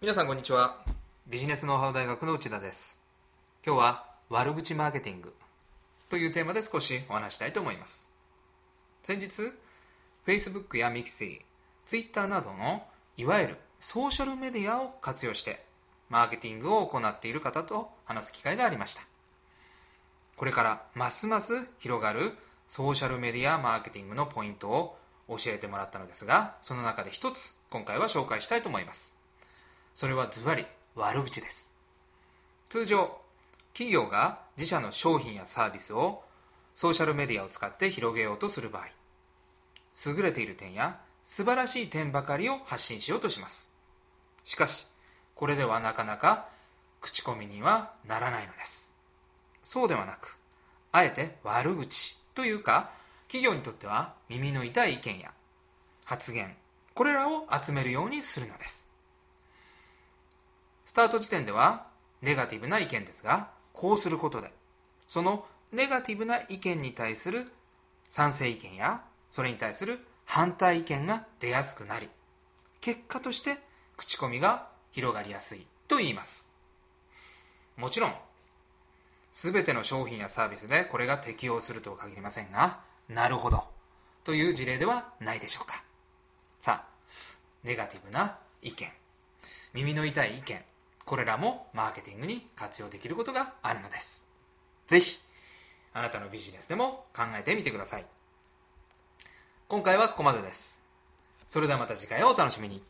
皆さんこんにちは。ビジネスノウハウ大学の内田です。今日は悪口マーケティングというテーマで少しお話したいと思います。先日 Facebook や Mixi、Twitter などのいわゆるソーシャルメディアを活用してマーケティングを行っている方と話す機会がありました。これからますます広がるソーシャルメディアマーケティングのポイントを教えてもらったのですがその中で一つ今回は紹介したいと思います。それはズバリ悪口です。通常企業が自社の商品やサービスをソーシャルメディアを使って広げようとする場合優れている点や素晴らしい点ばかりを発信しようとします。しかしこれではなかなか口コミにはならないのです。そうではなくあえて悪口というか企業にとっては耳の痛い意見や発言これらを集めるようにするのです。スタート時点ではネガティブな意見ですがこうすることでそのネガティブな意見に対する賛成意見やそれに対する反対意見が出やすくなり結果として口コミが広がりやすいと言います。もちろん全ての商品やサービスでこれが適用するとは限りませんがなるほどという事例ではないでしょうか。さあネガティブな意見耳の痛い意見これらもマーケティングに活用できることがあるのです。ぜひあなたのビジネスでも考えてみてください。今回はここまでです。それではまた次回をお楽しみに。